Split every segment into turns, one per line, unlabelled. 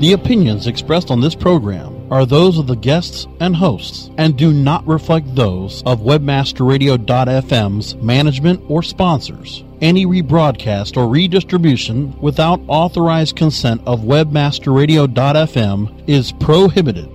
The opinions expressed on this program are those of the guests and hosts and do not reflect those of webmasterradio.fm's management or sponsors. Any rebroadcast or redistribution without authorized consent of webmasterradio.fm is prohibited.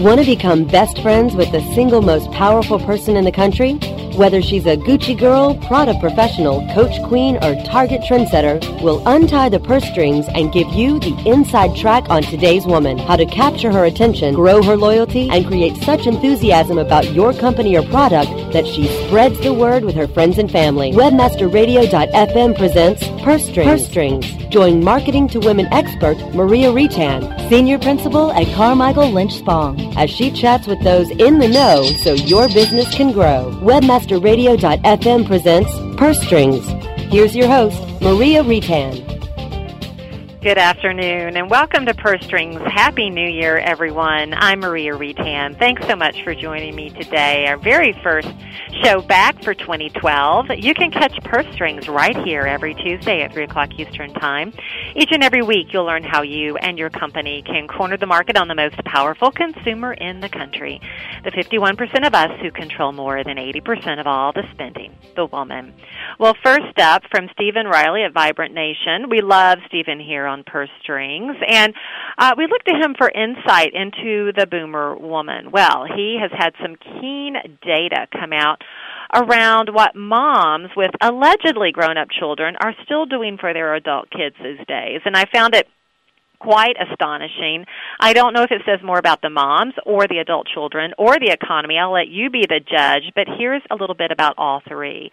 Want to become best friends with the single most powerful person in the country? Whether she's a Gucci girl, Prada professional, Coach queen, or Target trendsetter, we'll untie the purse strings and give you the inside track on today's woman. How to capture her attention, grow her loyalty, and create such enthusiasm about your company or product that she spreads the word with her friends and family. Webmasterradio.fm presents Purse Strings. Purse Strings. Join Marketing to Women expert Maria Reitan, Senior Principal at Carmichael Lynch Spong, as she chats with those in the know so your business can grow. Webmaster Radio.fm presents Purse Strings. Here's your host, Maria Reitan.
Good afternoon and welcome to Purse Strings. Happy New Year, everyone. I'm Maria Reitan. Thanks so much for joining me today. Our very first show back for 2012. You can catch Purse Strings right here every Tuesday at 3 o'clock Eastern Time. Each and every week, you'll learn how you and your company can corner the market on the most powerful consumer in the country. The 51% of us who control more than 80% of all the spending, the woman. Well, first up from Stephen Reily at Vibrant Nation. We love Stephen here on Purse Strings, and uh, we looked to him for insight into the boomer woman. Well, he has had some keen data come out around what moms with allegedly grown up children are still doing for their adult kids these days. And I found it quite astonishing. I don't know if it says more about the moms or the adult children or the economy. I'll let you be the judge, but here's a little bit about all three.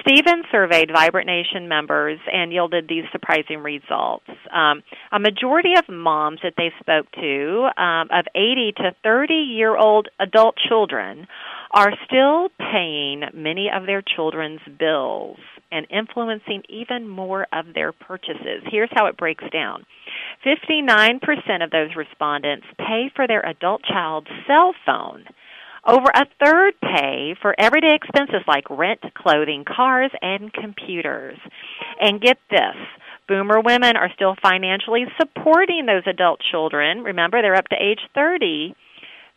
Stephen surveyed Vibrant Nation members and yielded these surprising results. Um, a majority of moms that they spoke to, um, of 80 to 30 year old adult children, are still paying many of their children's bills and influencing even more of their purchases. Here's how it breaks down 59% of those respondents pay for their adult child's cell phone. Over a third pay for everyday expenses like rent, clothing, cars, and computers. And get this boomer women are still financially supporting those adult children. Remember, they're up to age 30.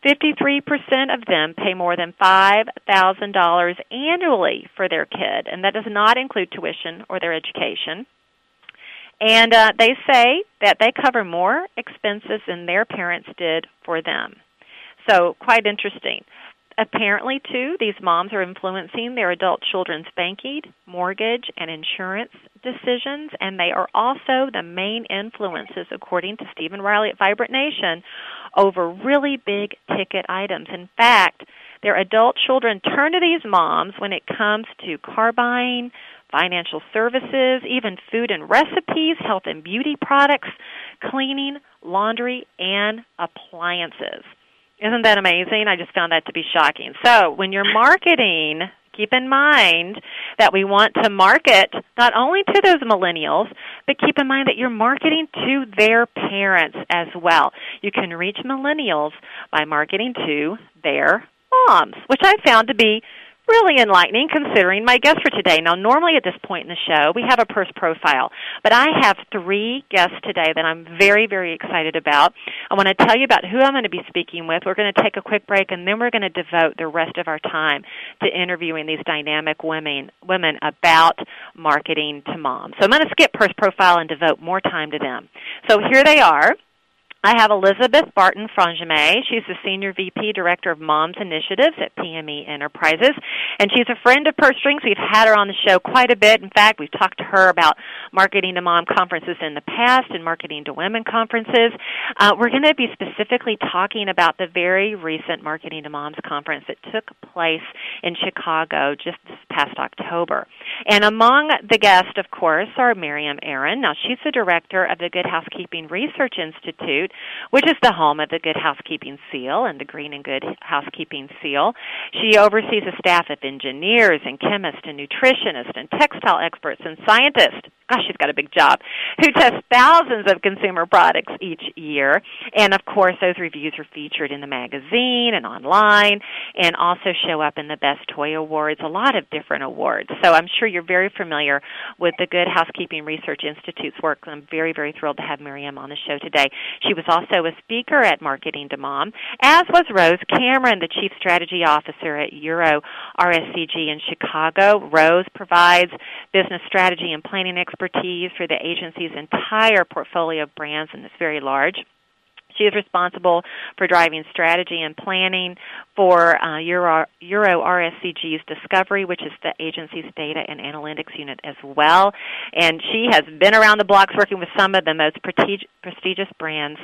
53% of them pay more than $5,000 annually for their kid, and that does not include tuition or their education. And uh, they say that they cover more expenses than their parents did for them. So, quite interesting. Apparently, too, these moms are influencing their adult children's banking, mortgage, and insurance decisions, and they are also the main influences, according to Stephen Reily at Vibrant Nation, over really big ticket items. In fact, their adult children turn to these moms when it comes to car buying, financial services, even food and recipes, health and beauty products, cleaning, laundry, and appliances. Isn't that amazing? I just found that to be shocking. So, when you're marketing, keep in mind that we want to market not only to those millennials, but keep in mind that you're marketing to their parents as well. You can reach millennials by marketing to their moms, which I found to be really enlightening considering my guest for today. Now, normally at this point in the show, we have a purse profile, but I have three guests today that I'm very, very excited about. I want to tell you about who I'm going to be speaking with. We're going to take a quick break, and then we're going to devote the rest of our time to interviewing these dynamic women, women about marketing to moms. So I'm going to skip purse profile and devote more time to them. So here they are. I have Elizabeth Barton Frangeme. She's the Senior VP Director of Moms Initiatives at PME Enterprises, and she's a friend of Purse Strings. We've had her on the show quite a bit. In fact, we've talked to her about marketing to mom conferences in the past and marketing to women conferences. Uh, we're going to be specifically talking about the very recent Marketing to Moms conference that took place in Chicago just this past October. And among the guests, of course, are Miriam Arond. Now, she's the director of the Good Housekeeping Research Institute which is the home of the Good Housekeeping Seal and the Green and Good Housekeeping Seal. She oversees a staff of engineers and chemists and nutritionists and textile experts and scientists gosh, she's got a big job, who test thousands of consumer products each year. And of course, those reviews are featured in the magazine and online and also show up in the Best Toy Awards, a lot of different awards. So I'm sure you're very familiar with the Good Housekeeping Research Institute's work. I'm very, very thrilled to have Miriam on the show today. She was also a speaker at Marketing to Mom, as was Rose Cameron, the Chief Strategy Officer at Euro RSCG in Chicago. Rose provides business strategy and planning expertise for the agency's entire portfolio of brands, and it's very large. She is responsible for driving strategy and planning for uh, Euro, Euro RSCG's Discovery, which is the agency's data and analytics unit as well. And she has been around the blocks working with some of the most prestigious brands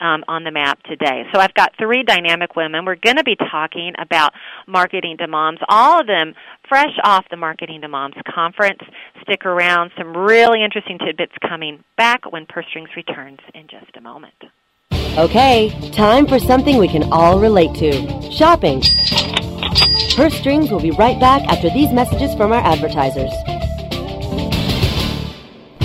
um, on the map today. So I've got three dynamic women. We're going to be talking about marketing to moms, all of them fresh off the Marketing to Moms conference. Stick around. Some really interesting tidbits coming back when Purse Strings returns in just a moment.
Okay, time for something we can all relate to shopping. Purse Strings will be right back after these messages from our advertisers.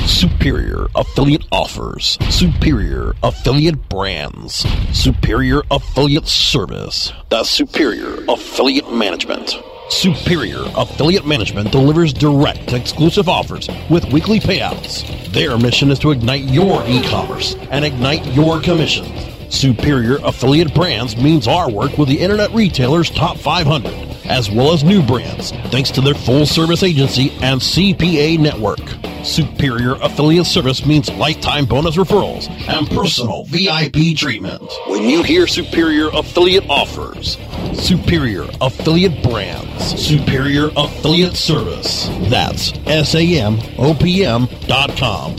Superior affiliate offers, superior affiliate brands, superior affiliate service, the superior affiliate management. Superior Affiliate Management delivers direct, exclusive offers with weekly payouts. Their mission is to ignite your e commerce and ignite your commissions. Superior Affiliate Brands means our work with the Internet Retailer's Top 500, as well as new brands, thanks to their full service agency and CPA network. Superior Affiliate Service means lifetime bonus referrals and personal VIP treatment. When you hear Superior Affiliate Offers, Superior Affiliate Brands, Superior Affiliate Service, that's S-A-M-O-P-M dot com.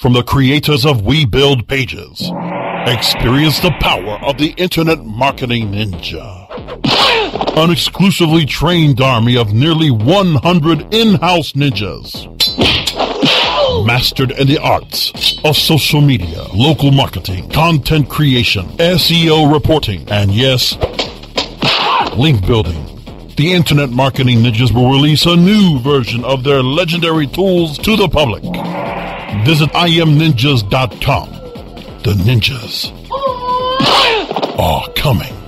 From the creators of We Build Pages, experience the power of the Internet Marketing Ninja an exclusively trained army of nearly 100 in-house ninjas. Mastered in the arts of social media, local marketing, content creation, SEO reporting, and yes, link building. The Internet Marketing Ninjas will release a new version of their legendary tools to the public. Visit imninjas.com. The ninjas are coming.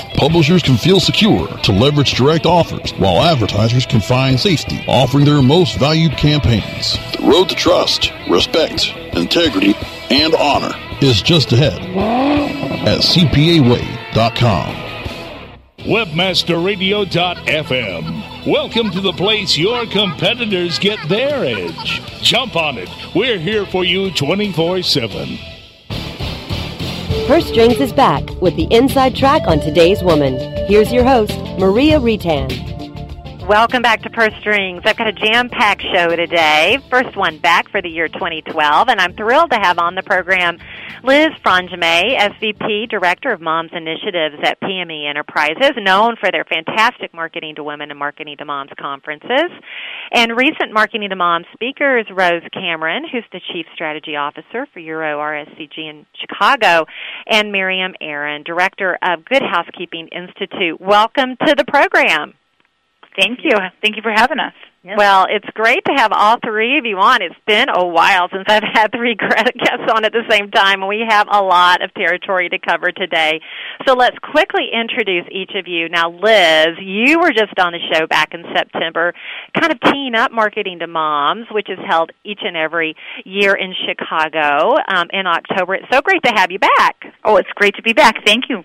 publishers can feel secure to leverage direct offers, while advertisers can find safety offering their most valued campaigns. The road to trust, respect, integrity, and honor is just ahead at cpaway.com.
Webmasterradio.fm. Welcome to the place your competitors get their edge. Jump on it. We're here for you 24 7.
Purse Strings is back with the inside track on today's woman. Here's your host, Maria Reitan.
Welcome back to Purse Strings. I've got a jam-packed show today. First one back for the year 2012, and I'm thrilled to have on the program Liz Frangimet, SVP, Director of Moms Initiatives at PME Enterprises, known for their fantastic Marketing to Women and Marketing to Moms conferences. And recent Marketing to Moms speakers, Rose Cameron, who's the Chief Strategy Officer for Euro RSCG in Chicago, and Miriam Arond, Director of Good Housekeeping Institute. Welcome to the program.
Thank you. Thank you for having us.
Yes. Well, it's great to have all three of you on. It's been a while since I've had three guests on at the same time, and we have a lot of territory to cover today. So let's quickly introduce each of you. Now, Liz, you were just on the show back in September, kind of teeing up Marketing to Moms, which is held each and every year in Chicago um, in October. It's so great to have you back.
Oh, it's great to be back. Thank you.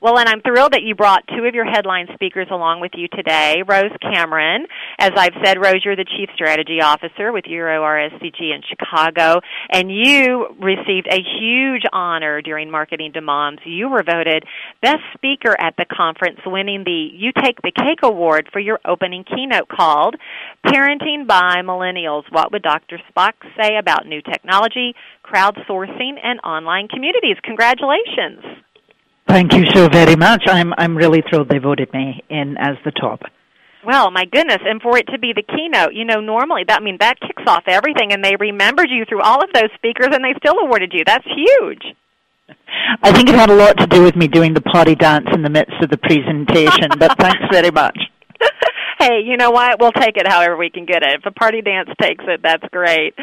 Well, and I'm thrilled that you brought two of your headline speakers along with you today. Rose Cameron, as I've said, Rose, you're the Chief Strategy Officer with Euro RSCG in Chicago, and you received a huge honor during Marketing to Moms. You were voted Best Speaker at the conference, winning the You Take the Cake Award for your opening keynote called Parenting by Millennials. What would Dr. Spock say about new technology, crowdsourcing, and online communities? Congratulations.
Thank you so very much. I'm I'm really thrilled they voted me in as the top.
Well, my goodness, and for it to be the keynote, you know, normally that I mean that kicks off everything and they remembered you through all of those speakers and they still awarded you. That's huge.
I think it had a lot to do with me doing the party dance in the midst of the presentation, but thanks very much
hey, you know what? We'll take it however we can get it. If a party dance takes it, that's great.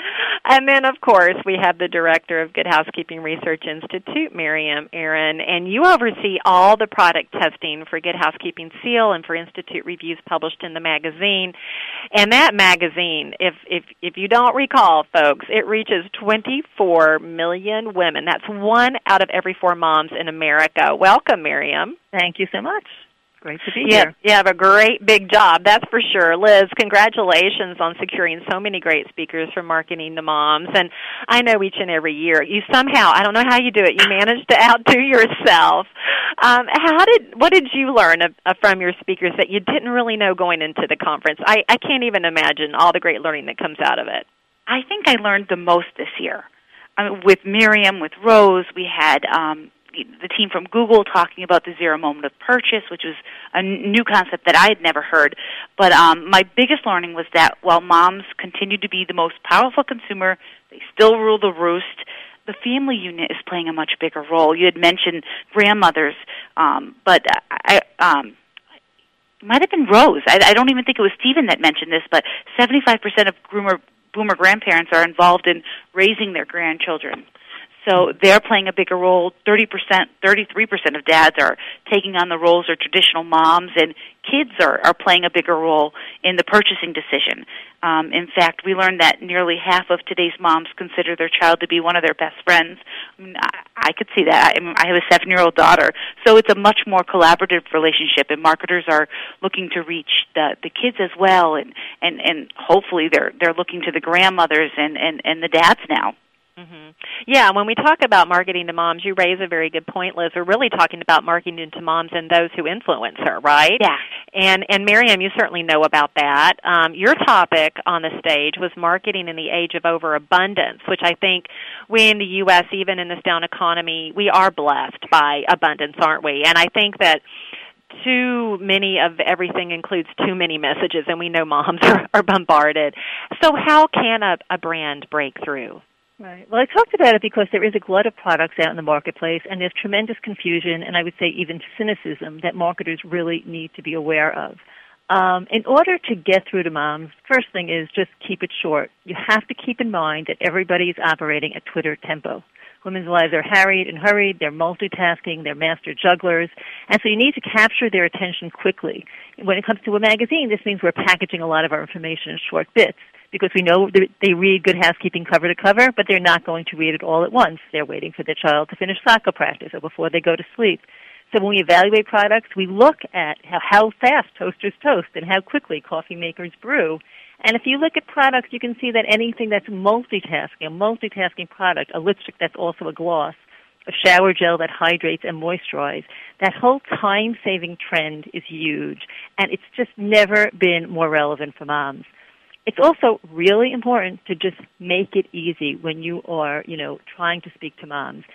And then, of course, we have the director of Good Housekeeping Research Institute, Miriam Arond, and you oversee all the product testing for Good Housekeeping Seal and for Institute reviews published in the magazine. And that magazine, if if if you don't recall, folks, it reaches 24 million women. That's one out of every four moms in America. Welcome, Miriam.
Thank you so much. Great to be
yeah,
here.
You have a great big job, that's for sure. Liz, congratulations on securing so many great speakers from marketing to moms. And I know each and every year you somehow, I don't know how you do it, you manage to outdo yourself. Um, how did, what did you learn uh, from your speakers that you didn't really know going into the conference? I, I can't even imagine all the great learning that comes out of it.
I think I learned the most this year. I mean, with Miriam, with Rose, we had um, the team from Google talking about the zero moment of purchase, which was a new concept that I had never heard. But um, my biggest learning was that while moms continue to be the most powerful consumer, they still rule the roost. The family unit is playing a much bigger role. You had mentioned grandmothers, um, but I, um, might have been Rose. I, I don't even think it was Stephen that mentioned this, but 75% of groomer, boomer grandparents are involved in raising their grandchildren. So they're playing a bigger role. 30%, 33% of dads are taking on the roles of traditional moms, and kids are, are playing a bigger role in the purchasing decision. Um, in fact, we learned that nearly half of today's moms consider their child to be one of their best friends. I, mean, I, I could see that. I, I have a seven-year-old daughter, so it's a much more collaborative relationship, and marketers are looking to reach the the kids as well, and and and hopefully they're they're looking to the grandmothers and and and the dads now.
Mm-hmm. Yeah, when we talk about marketing to moms, you raise a very good point, Liz. We're really talking about marketing to moms and those who influence her, right?
Yeah.
And and Miriam, you certainly know about that. Um, your topic on the stage was marketing in the age of overabundance, which I think we in the U.S., even in this down economy, we are blessed by abundance, aren't we? And I think that too many of everything includes too many messages, and we know moms are, are bombarded. So, how can a, a brand break through?
Right. Well, I talked about it because there is a glut of products out in the marketplace, and there's tremendous confusion, and I would say even cynicism that marketers really need to be aware of. Um, in order to get through to moms, first thing is just keep it short. You have to keep in mind that everybody is operating at Twitter tempo. Women's lives are harried and hurried, they're multitasking, they're master jugglers, and so you need to capture their attention quickly. When it comes to a magazine, this means we're packaging a lot of our information in short bits because we know they read Good Housekeeping cover to cover, but they're not going to read it all at once. They're waiting for their child to finish soccer practice or before they go to sleep. So when we evaluate products, we look at how, how fast toasters toast and how quickly coffee makers brew. And if you look at products, you can see that anything that's multitasking, a multitasking product, a lipstick that's also a gloss, a shower gel that hydrates and moisturizes, that whole time-saving trend is huge. And it's just never been more relevant for moms. It's also really important to just make it easy when you are, you know, trying to speak to moms.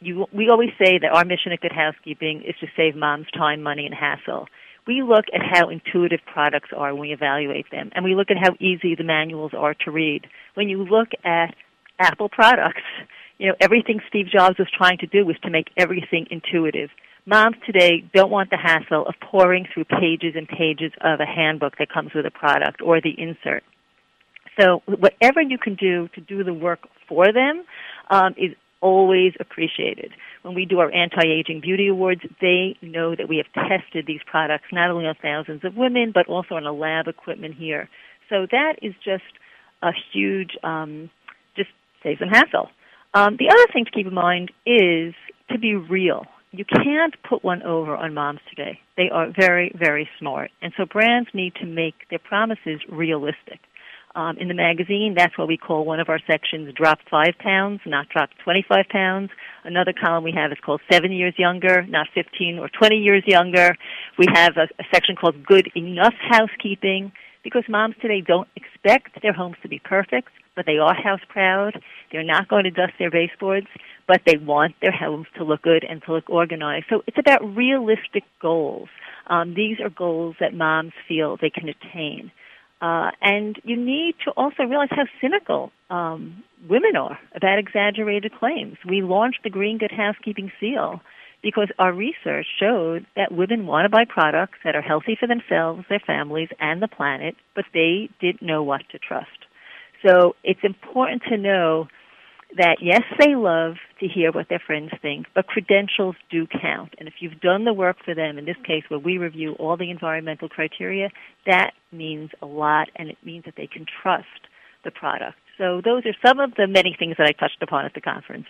You, we always say that our mission at Good Housekeeping is to save moms time, money, and hassle. We look at how intuitive products are when we evaluate them, and we look at how easy the manuals are to read. When you look at Apple products, you know, everything Steve Jobs was trying to do was to make everything intuitive. Moms today don't want the hassle of pouring through pages and pages of a handbook that comes with a product or the insert. So whatever you can do to do the work for them um, is always appreciated. When we do our anti-aging beauty awards, they know that we have tested these products not only on thousands of women, but also on a lab equipment here. So that is just a huge, um, just saves them hassle. Um, the other thing to keep in mind is to be real. you can't put one over on moms today. They are very, very smart. And so brands need to make their promises realistic. Um, in the magazine, that's what we call one of our sections drop five pounds, not drop 25 pounds. Another column we have is called seven years younger, not 15 or 20 years younger. We have a, a section called good enough housekeeping because moms today don't expect their homes to be perfect, but they are house proud. They're not going to dust their baseboards, but they want their homes to look good and to look organized. So it's about realistic goals. Um, these are goals that moms feel they can attain. Uh, and you need to also realize how cynical um, women are about exaggerated claims. We launched the Green Good Housekeeping Seal because our research showed that women want to buy products that are healthy for themselves, their families, and the planet, but they didn't know what to trust. So it's important to know that yes, they love to hear what their friends think, but credentials do count. And if you've done the work for them, in this case where we review all the environmental criteria, that means a lot and it means that they can trust the product. So those are some of the many things that I touched upon at the conference.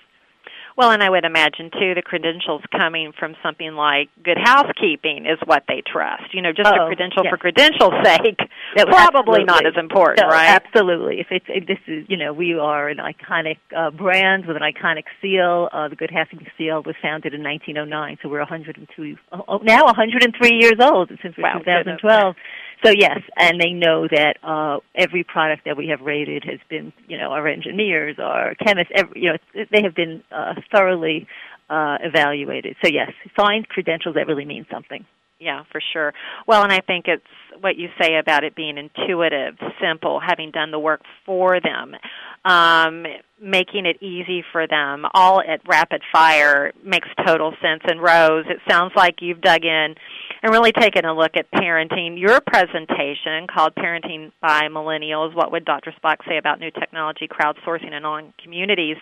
Well, and I would imagine too the credentials coming from something like good housekeeping is what they trust. You know, just
oh,
a credential
yes.
for credential's sake, is probably not as important,
no,
right?
Absolutely. If it's if this is, you know, we are an iconic uh, brand with an iconic seal. Uh, the Good Housekeeping Seal was founded in 1909, so we're 102 oh, now 103 years old since
Wow,
2012. So yes, and they know that uh, every product that we have rated has been, you know, our engineers, our chemists, every, you know, they have been uh, thoroughly uh, evaluated. So yes, signed credentials that really mean something.
Yeah, for sure. Well, and I think it's what you say about it being intuitive, simple, having done the work for them, um, making it easy for them, all at rapid fire makes total sense. And Rose, it sounds like you've dug in and really taking a look at parenting. Your presentation called Parenting by Millennials, What Would Dr. Spock Say About New Technology, Crowdsourcing, and On Communities?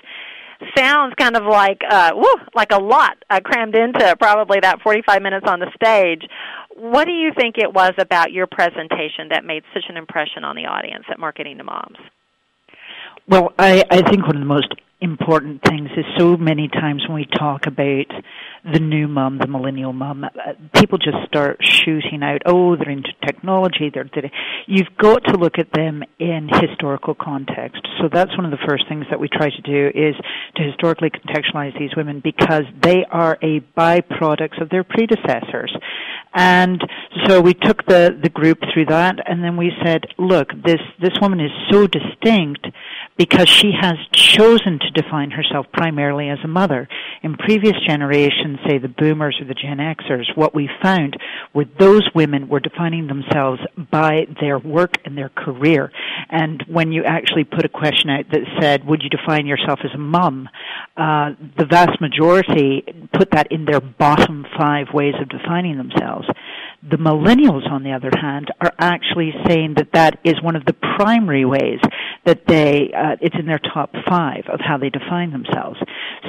sounds kind of like uh woo, like a lot uh, crammed into probably that 45 minutes on the stage. What do you think it was about your presentation that made such an impression on the audience at Marketing to Moms?
Well, I, I think one of the most important things is so many times when we talk about the new mom, the millennial mom, uh, people just start shooting out, oh, they're into technology, they're, they're, you've got to look at them in historical context. So that's one of the first things that we try to do is to historically contextualize these women because they are a byproduct of their predecessors. And so we took the, the group through that and then we said, look, this, this woman is so distinct because she has chosen to define herself primarily as a mother. In previous generations, say the boomers or the Gen Xers, what we found were those women were defining themselves by their work and their career. And when you actually put a question out that said, would you define yourself as a mom? Uh, the vast majority put that in their bottom five ways of defining themselves. The millennials, on the other hand, are actually saying that that is one of the primary ways that they, uh, it's in their top five of how they define themselves.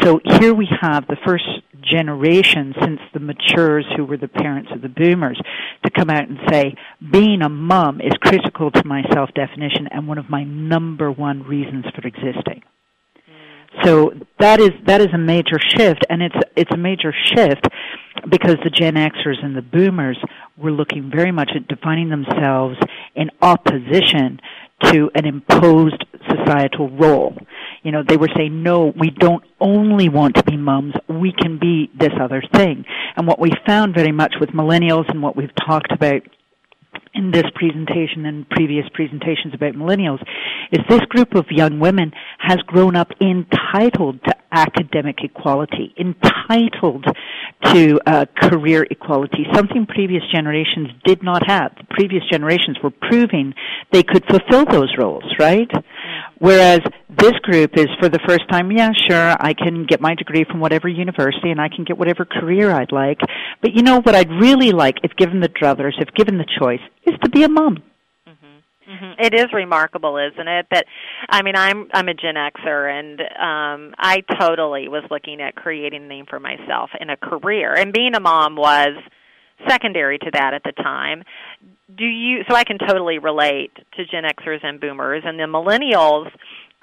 So here we have the first generation since the matures who were the parents of the boomers to come out and say, being a mom is critical to my self-definition and one of my number one reasons for existing. So that is that is a major shift, and it's it's a major shift because the Gen Xers and the Boomers were looking very much at defining themselves in opposition to an imposed societal role. You know, they were saying, no, we don't only want to be mums, we can be this other thing. And what we found very much with millennials and what we've talked about in this presentation and previous presentations about millennials is this group of young women has grown up entitled to academic equality, entitled to uh, career equality, something previous generations did not have. The previous generations were proving they could fulfill those roles, right? Whereas this group is for the first time, yeah, sure, I can get my degree from whatever university and I can get whatever career I'd like. But you know what I'd really like, if given the druthers, if given the choice, is to be a mom.
Mm-hmm. It is remarkable, isn't it? That I mean, I'm I'm a Gen Xer, and um, I totally was looking at creating a name for myself in a career, and being a mom was secondary to that at the time. Do you? So I can totally relate to Gen Xers and Boomers, and the Millennials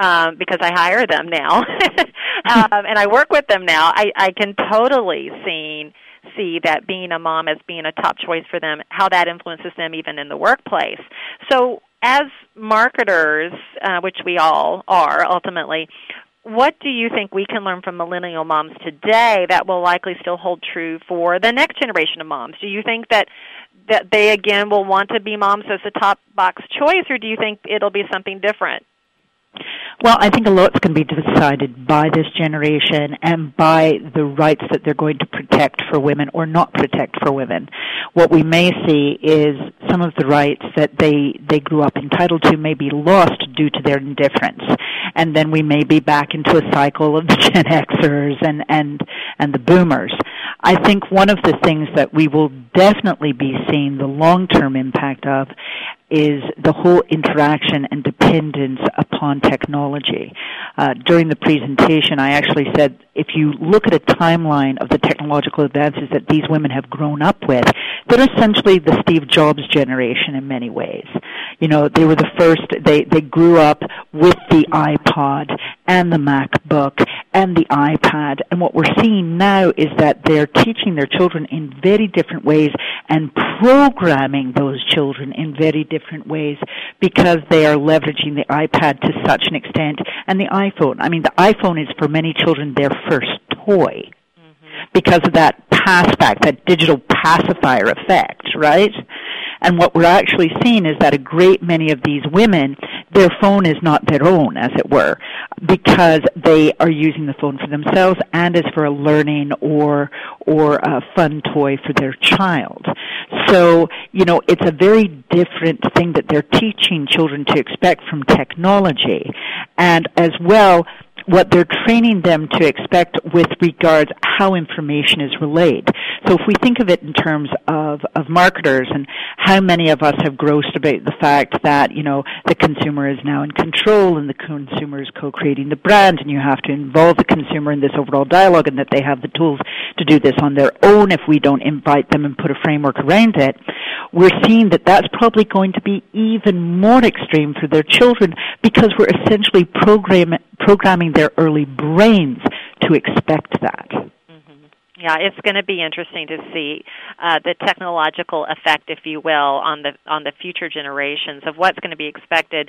um, because I hire them now. um, and I work with them now. I, I can totally see see that being a mom as being a top choice for them, how that influences them even in the workplace. So, as marketers, uh, which we all are ultimately, what do you think we can learn from millennial moms today that will likely still hold true for the next generation of moms? Do you think that that they again will want to be moms as a top box choice, or do you think it'll be something different?
Well, I think a lot's going to be decided by this generation and by the rights that they're going to protect for women or not protect for women. What we may see is some of the rights that they, they grew up entitled to may be lost due to their indifference. And then we may be back into a cycle of the Gen Xers and, and, and the boomers. I think one of the things that we will definitely be seeing the long-term impact of is the whole interaction and dependence upon technology. Uh, during the presentation, I actually said if you look at a timeline of the technological advances that these women have grown up with, they're essentially the Steve Jobs generation in many ways. You know, they were the first, they, they grew up with the iPod and the MacBook and the iPad. And what we're seeing now is that they're teaching their children in very different ways and programming those children in very different ways because they are leveraging the iPad to such an extent and the iPhone. I mean, the iPhone is for many children their first toy mm-hmm. because of that pass back, that digital pacifier effect, right? And what we're actually seeing is that a great many of these women, their phone is not their own, as it were, because they are using the phone for themselves and as for a learning or or a fun toy for their child. So, you know, it's a very different thing that they're teaching children to expect from technology. And as well, what they're training them to expect with regards how information is relayed. So if we think of it in terms of, of marketers and how many of us have grossed about the fact that, you know, the consumer is now in control and the consumer is co-creating the brand and you have to involve the consumer in this overall dialogue and that they have the tools to do this on their own if we don't invite them and put a framework around it, we're seeing that that's probably going to be even more extreme for their children because we're essentially program, programming their early brains to expect that.
Mm-hmm. Yeah, it's going to be interesting to see uh, the technological effect, if you will, on the on the future generations of what's going to be expected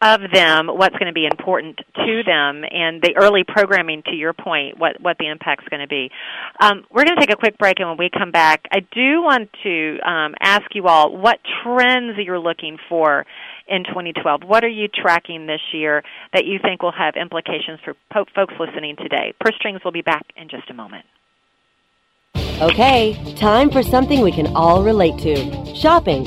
of them, what's going to be important to them, and the early programming. To your point, what what the impact's going to be. Um, we're going to take a quick break, and when we come back, I do want to um, ask you all what trends you're looking for in 2012. What are you tracking this year that you think will have implications for po- folks listening today? Purse Strings will be back in just a moment.
Okay, time for something we can all relate to shopping.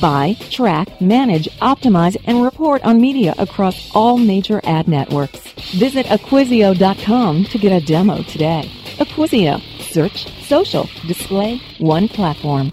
Buy, track, manage, optimize, and report on media across all major ad networks. Visit Acquisio.com to get a demo today. Acquisio. Search, social, display, one platform.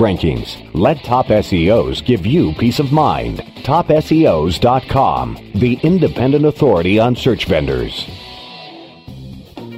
rankings. Let Top SEOs give you peace of mind. TopSEOs.com, the independent authority on search vendors.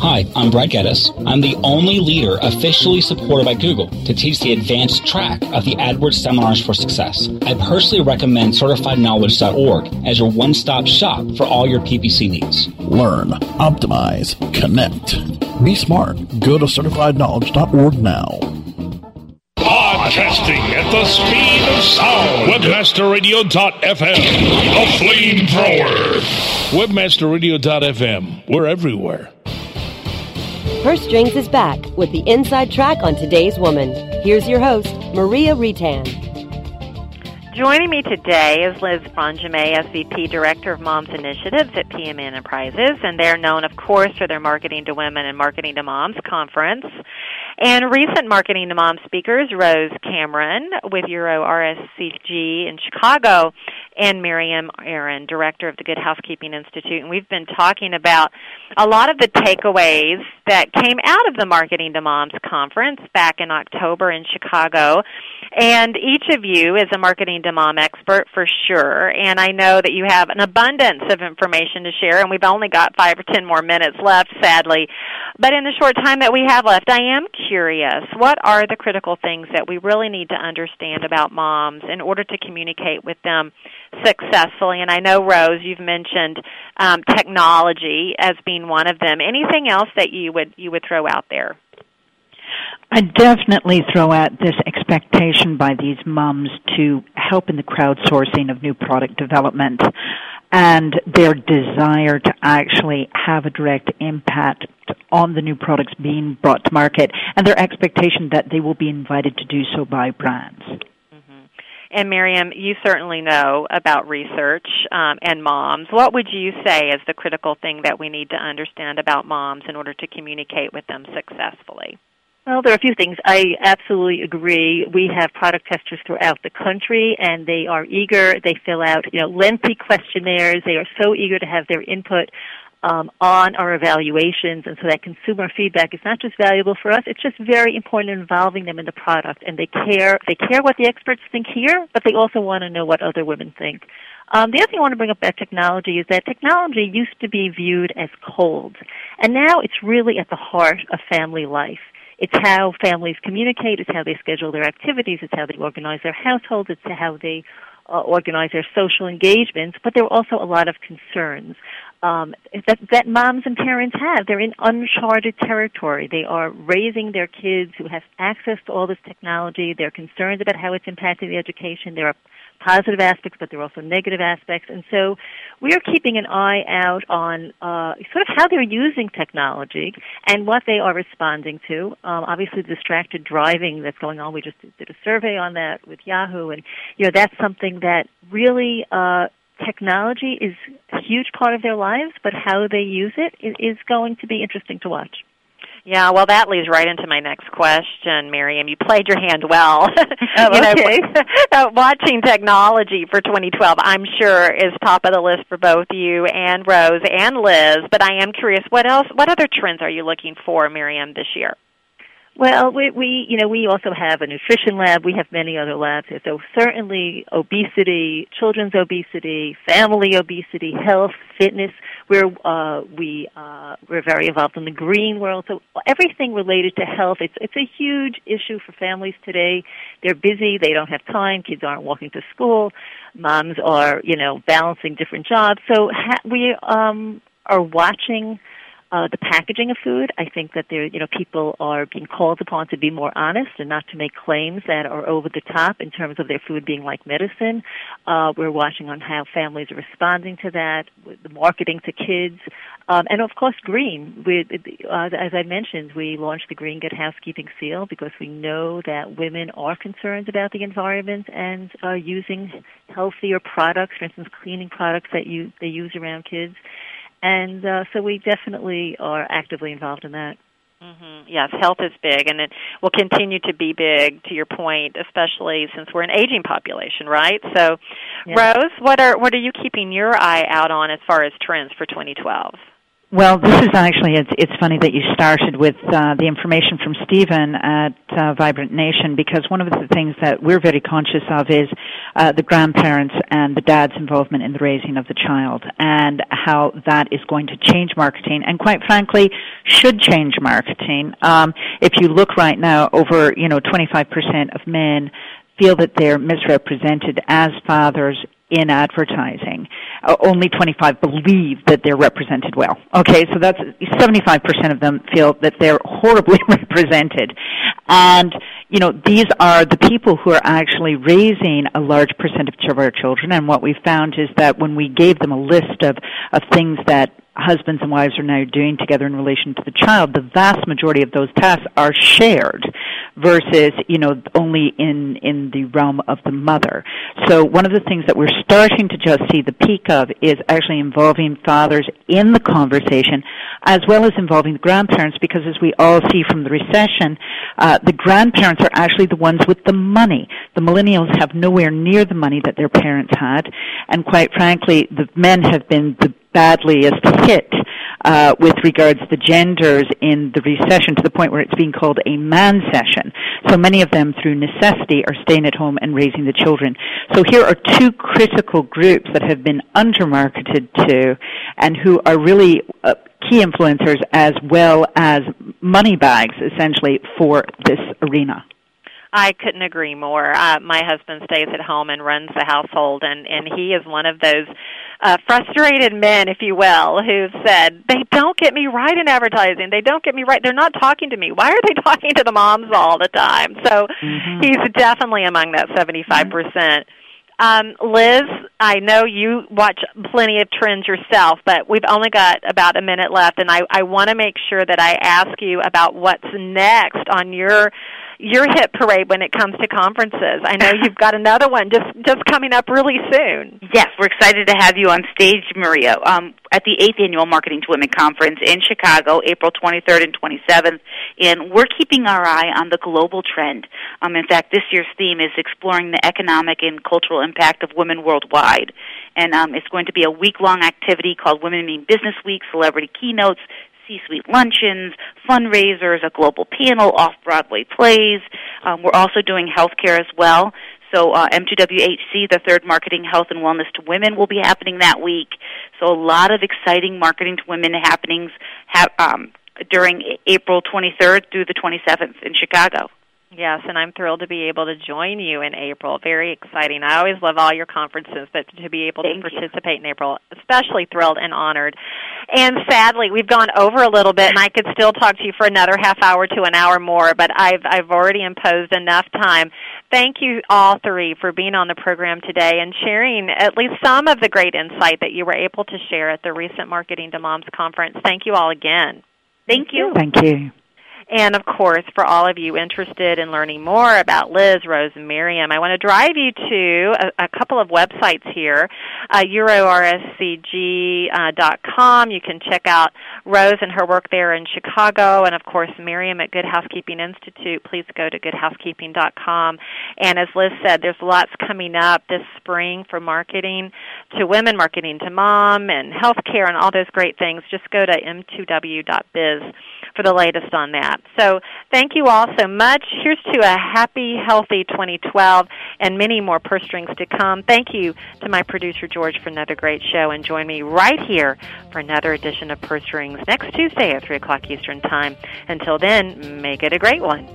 Hi, I'm Brad Geddes. I'm the only leader officially supported by Google to teach the advanced track of the AdWords Seminars for Success. I personally recommend CertifiedKnowledge.org as your one-stop shop for all your PPC needs.
Learn, optimize, connect. Be smart. Go to CertifiedKnowledge.org now.
Podcasting at the speed of sound. Webmasterradio.fm. The flamethrower. Webmasterradio.fm. We're everywhere.
Purse Strings is back with the inside track on today's woman. Here's your host, Maria Reitan.
Joining me today is Liz Bonjame, SVP Director of Moms Initiatives at PM Enterprises, and they're known, of course, for their Marketing to Women and Marketing to Moms conference. And recent Marketing to Moms speakers, Rose Cameron with Euro RSCG in Chicago, and Miriam Arond, Director of the Good Housekeeping Institute. And we've been talking about a lot of the takeaways that came out of the Marketing to Moms conference back in October in Chicago. And each of you is a Marketing to Mom expert for sure. And I know that you have an abundance of information to share, and we've only got five or ten more minutes left, sadly. But in the short time that we have left, I am curious what are the critical things that we really need to understand about moms in order to communicate with them successfully? And I know, Rose, you've mentioned um, technology as being one of them. Anything else that you would you would throw out there?
I definitely throw out this expectation by these mums to help in the crowdsourcing of new product development and their desire to actually have a direct impact on the new products being brought to market and their expectation that they will be invited to do so by brands.
And Miriam, you certainly know about research um, and moms. What would you say is the critical thing that we need to understand about moms in order to communicate with them successfully?
Well, there are a few things. I absolutely agree. We have product testers throughout the country, and they are eager. They fill out, you know, lengthy questionnaires. They are so eager to have their input um, on our evaluations, and so that consumer feedback is not just valuable for us; it's just very important in involving them in the product. And they care. They care what the experts think here, but they also want to know what other women think. Um, the other thing I want to bring up about technology is that technology used to be viewed as cold, and now it's really at the heart of family life. It's how families communicate. It's how they schedule their activities. It's how they organize their households. It's how they uh, organize their social engagements. But there are also a lot of concerns um, that, that moms and parents have. They're in uncharted territory. They are raising their kids who have access to all this technology. They're concerned about how it's impacting the education. There are positive aspects, but there are also negative aspects. And so we are keeping an eye out on uh, sort of how they're using technology and what they are responding to. Um, obviously, the distracted driving that's going on, we just did a survey on that with Yahoo, and you know that's something that really. Uh, technology is a huge part of their lives, but how they use it is going to be interesting to watch.
Yeah, well, that leads right into my next question, Miriam. You played your hand well.
Oh,
you know,
okay.
uh, watching technology for 2012, I'm sure, is top of the list for both you and Rose and Liz. But I am curious, what else? What other trends are you looking for, Miriam, this year?
Well, we, we, you know, we also have a nutrition lab. We have many other labs here. So certainly obesity, children's obesity, family obesity, health, fitness. We're, uh, we, uh, we're very involved in the green world. So everything related to health, it's, it's a huge issue for families today. They're busy. They don't have time. Kids aren't walking to school. Moms are, you know, balancing different jobs. So ha- we, um, are watching, uh, the packaging of food. I think that there, you know, people are being called upon to be more honest and not to make claims that are over the top in terms of their food being like medicine. Uh, we're watching on how families are responding to that, the marketing to kids, um, and of course, green. We, uh, as I mentioned, we launched the Green Good Housekeeping Seal because we know that women are concerned about the environment and are using healthier products, for instance, cleaning products that you they use around kids. And uh, so we definitely are actively involved in that.
Mm-hmm. Yes, health is big, and it will continue to be big. To your point, especially since we're an aging population, right? So,
Yeah.
Rose, what are what are you keeping your eye out on as far as trends for 2012?
Well, this is actually it's it's funny that you started with uh, the information from Stephen at uh, Vibrant Nation because one of the things that we're very conscious of is uh, the grandparents and the dad's involvement in the raising of the child and how that is going to change marketing and quite frankly should change marketing. Um, if you look right now, over you know 25% of men feel that they're misrepresented as fathers in advertising. Uh, only 25 believe that they're represented well. Okay, so that's 75% of them feel that they're horribly represented. And, you know, these are the people who are actually raising a large percentage of our children. And what we found is that when we gave them a list of, of things that husbands and wives are now doing together in relation to the child, the vast majority of those tasks are shared versus, you know, only in, in the realm of the mother. So one of the things that we're starting to just see the peak of is actually involving fathers in the conversation as well as involving the grandparents because as we all see from the recession, uh, the grandparents are actually the ones with the money. The millennials have nowhere near the money that their parents had and quite frankly, the men have been the badliest hit uh, with regards to genders in the recession to the point where it's being called a man session. So many of them, through necessity, are staying at home and raising the children. So here are two critical groups that have been undermarketed to and who are really uh, key influencers as well as money bags, essentially, for this arena.
I couldn't agree more. Uh, my husband stays at home and runs the household, and and he is one of those uh, frustrated men, if you will, who've said they don't get me right in advertising. They don't get me right. They're not talking to me. Why are they talking to the moms all the time? So mm-hmm. he's definitely among that seventy-five percent. Um, Liz, I know you watch plenty of trends yourself, but we've only got about a minute left, and I, I want to make sure that I ask you about what's next on your your hit parade when it comes to conferences. I know you've got another one just just coming up really soon.
Yes, we're excited to have you on stage, Maria, um, at the eighth annual Marketing to Women conference in Chicago, April 23rd and 27th. And we're keeping our eye on the global trend. Um, in fact, this year's theme is exploring the economic and cultural impact of women worldwide. And um, it's going to be a week long activity called Women Mean Business Week, celebrity keynotes, C-suite luncheons, fundraisers, a global panel, off-Broadway plays. Um, we're also doing healthcare as well. So uh, M2WHC, the third Marketing Health and Wellness to Women, will be happening that week. So a lot of exciting marketing to women happenings ha- um, during April 23rd through the 27th in Chicago.
Yes, and I'm thrilled to be able to join you in April. Very exciting. I always love all your conferences, but to be able
Thank
to participate you. in April, especially thrilled and honored. And sadly, we've gone over a little bit, and I could still talk to you for another half hour to an hour more, but I've I've already imposed enough time. Thank you all three for being on the program today and sharing at least some of the great insight that you were able to share at the recent Marketing to Moms conference. Thank you all again.
Thank you.
Thank you.
And of course, for all of you interested in learning more about Liz, Rose, and Miriam, I want to drive you to a, a couple of websites here. Uh, EuroRSCG.com. Uh, you can check out Rose and her work there in Chicago, and of course, Miriam at Good Housekeeping Institute. Please go to goodhousekeeping.com. And as Liz said, there's lots coming up this spring for marketing to women, marketing to mom, and healthcare, and all those great things. Just go to m2w.biz for the latest on that. So thank you all so much. Here's to a happy, healthy 2012 and many more purse strings to come. Thank you to my producer George for another great show and join me right here for another edition of Purse Strings next Tuesday at 3 o'clock Eastern Time. Until then, make it a great one.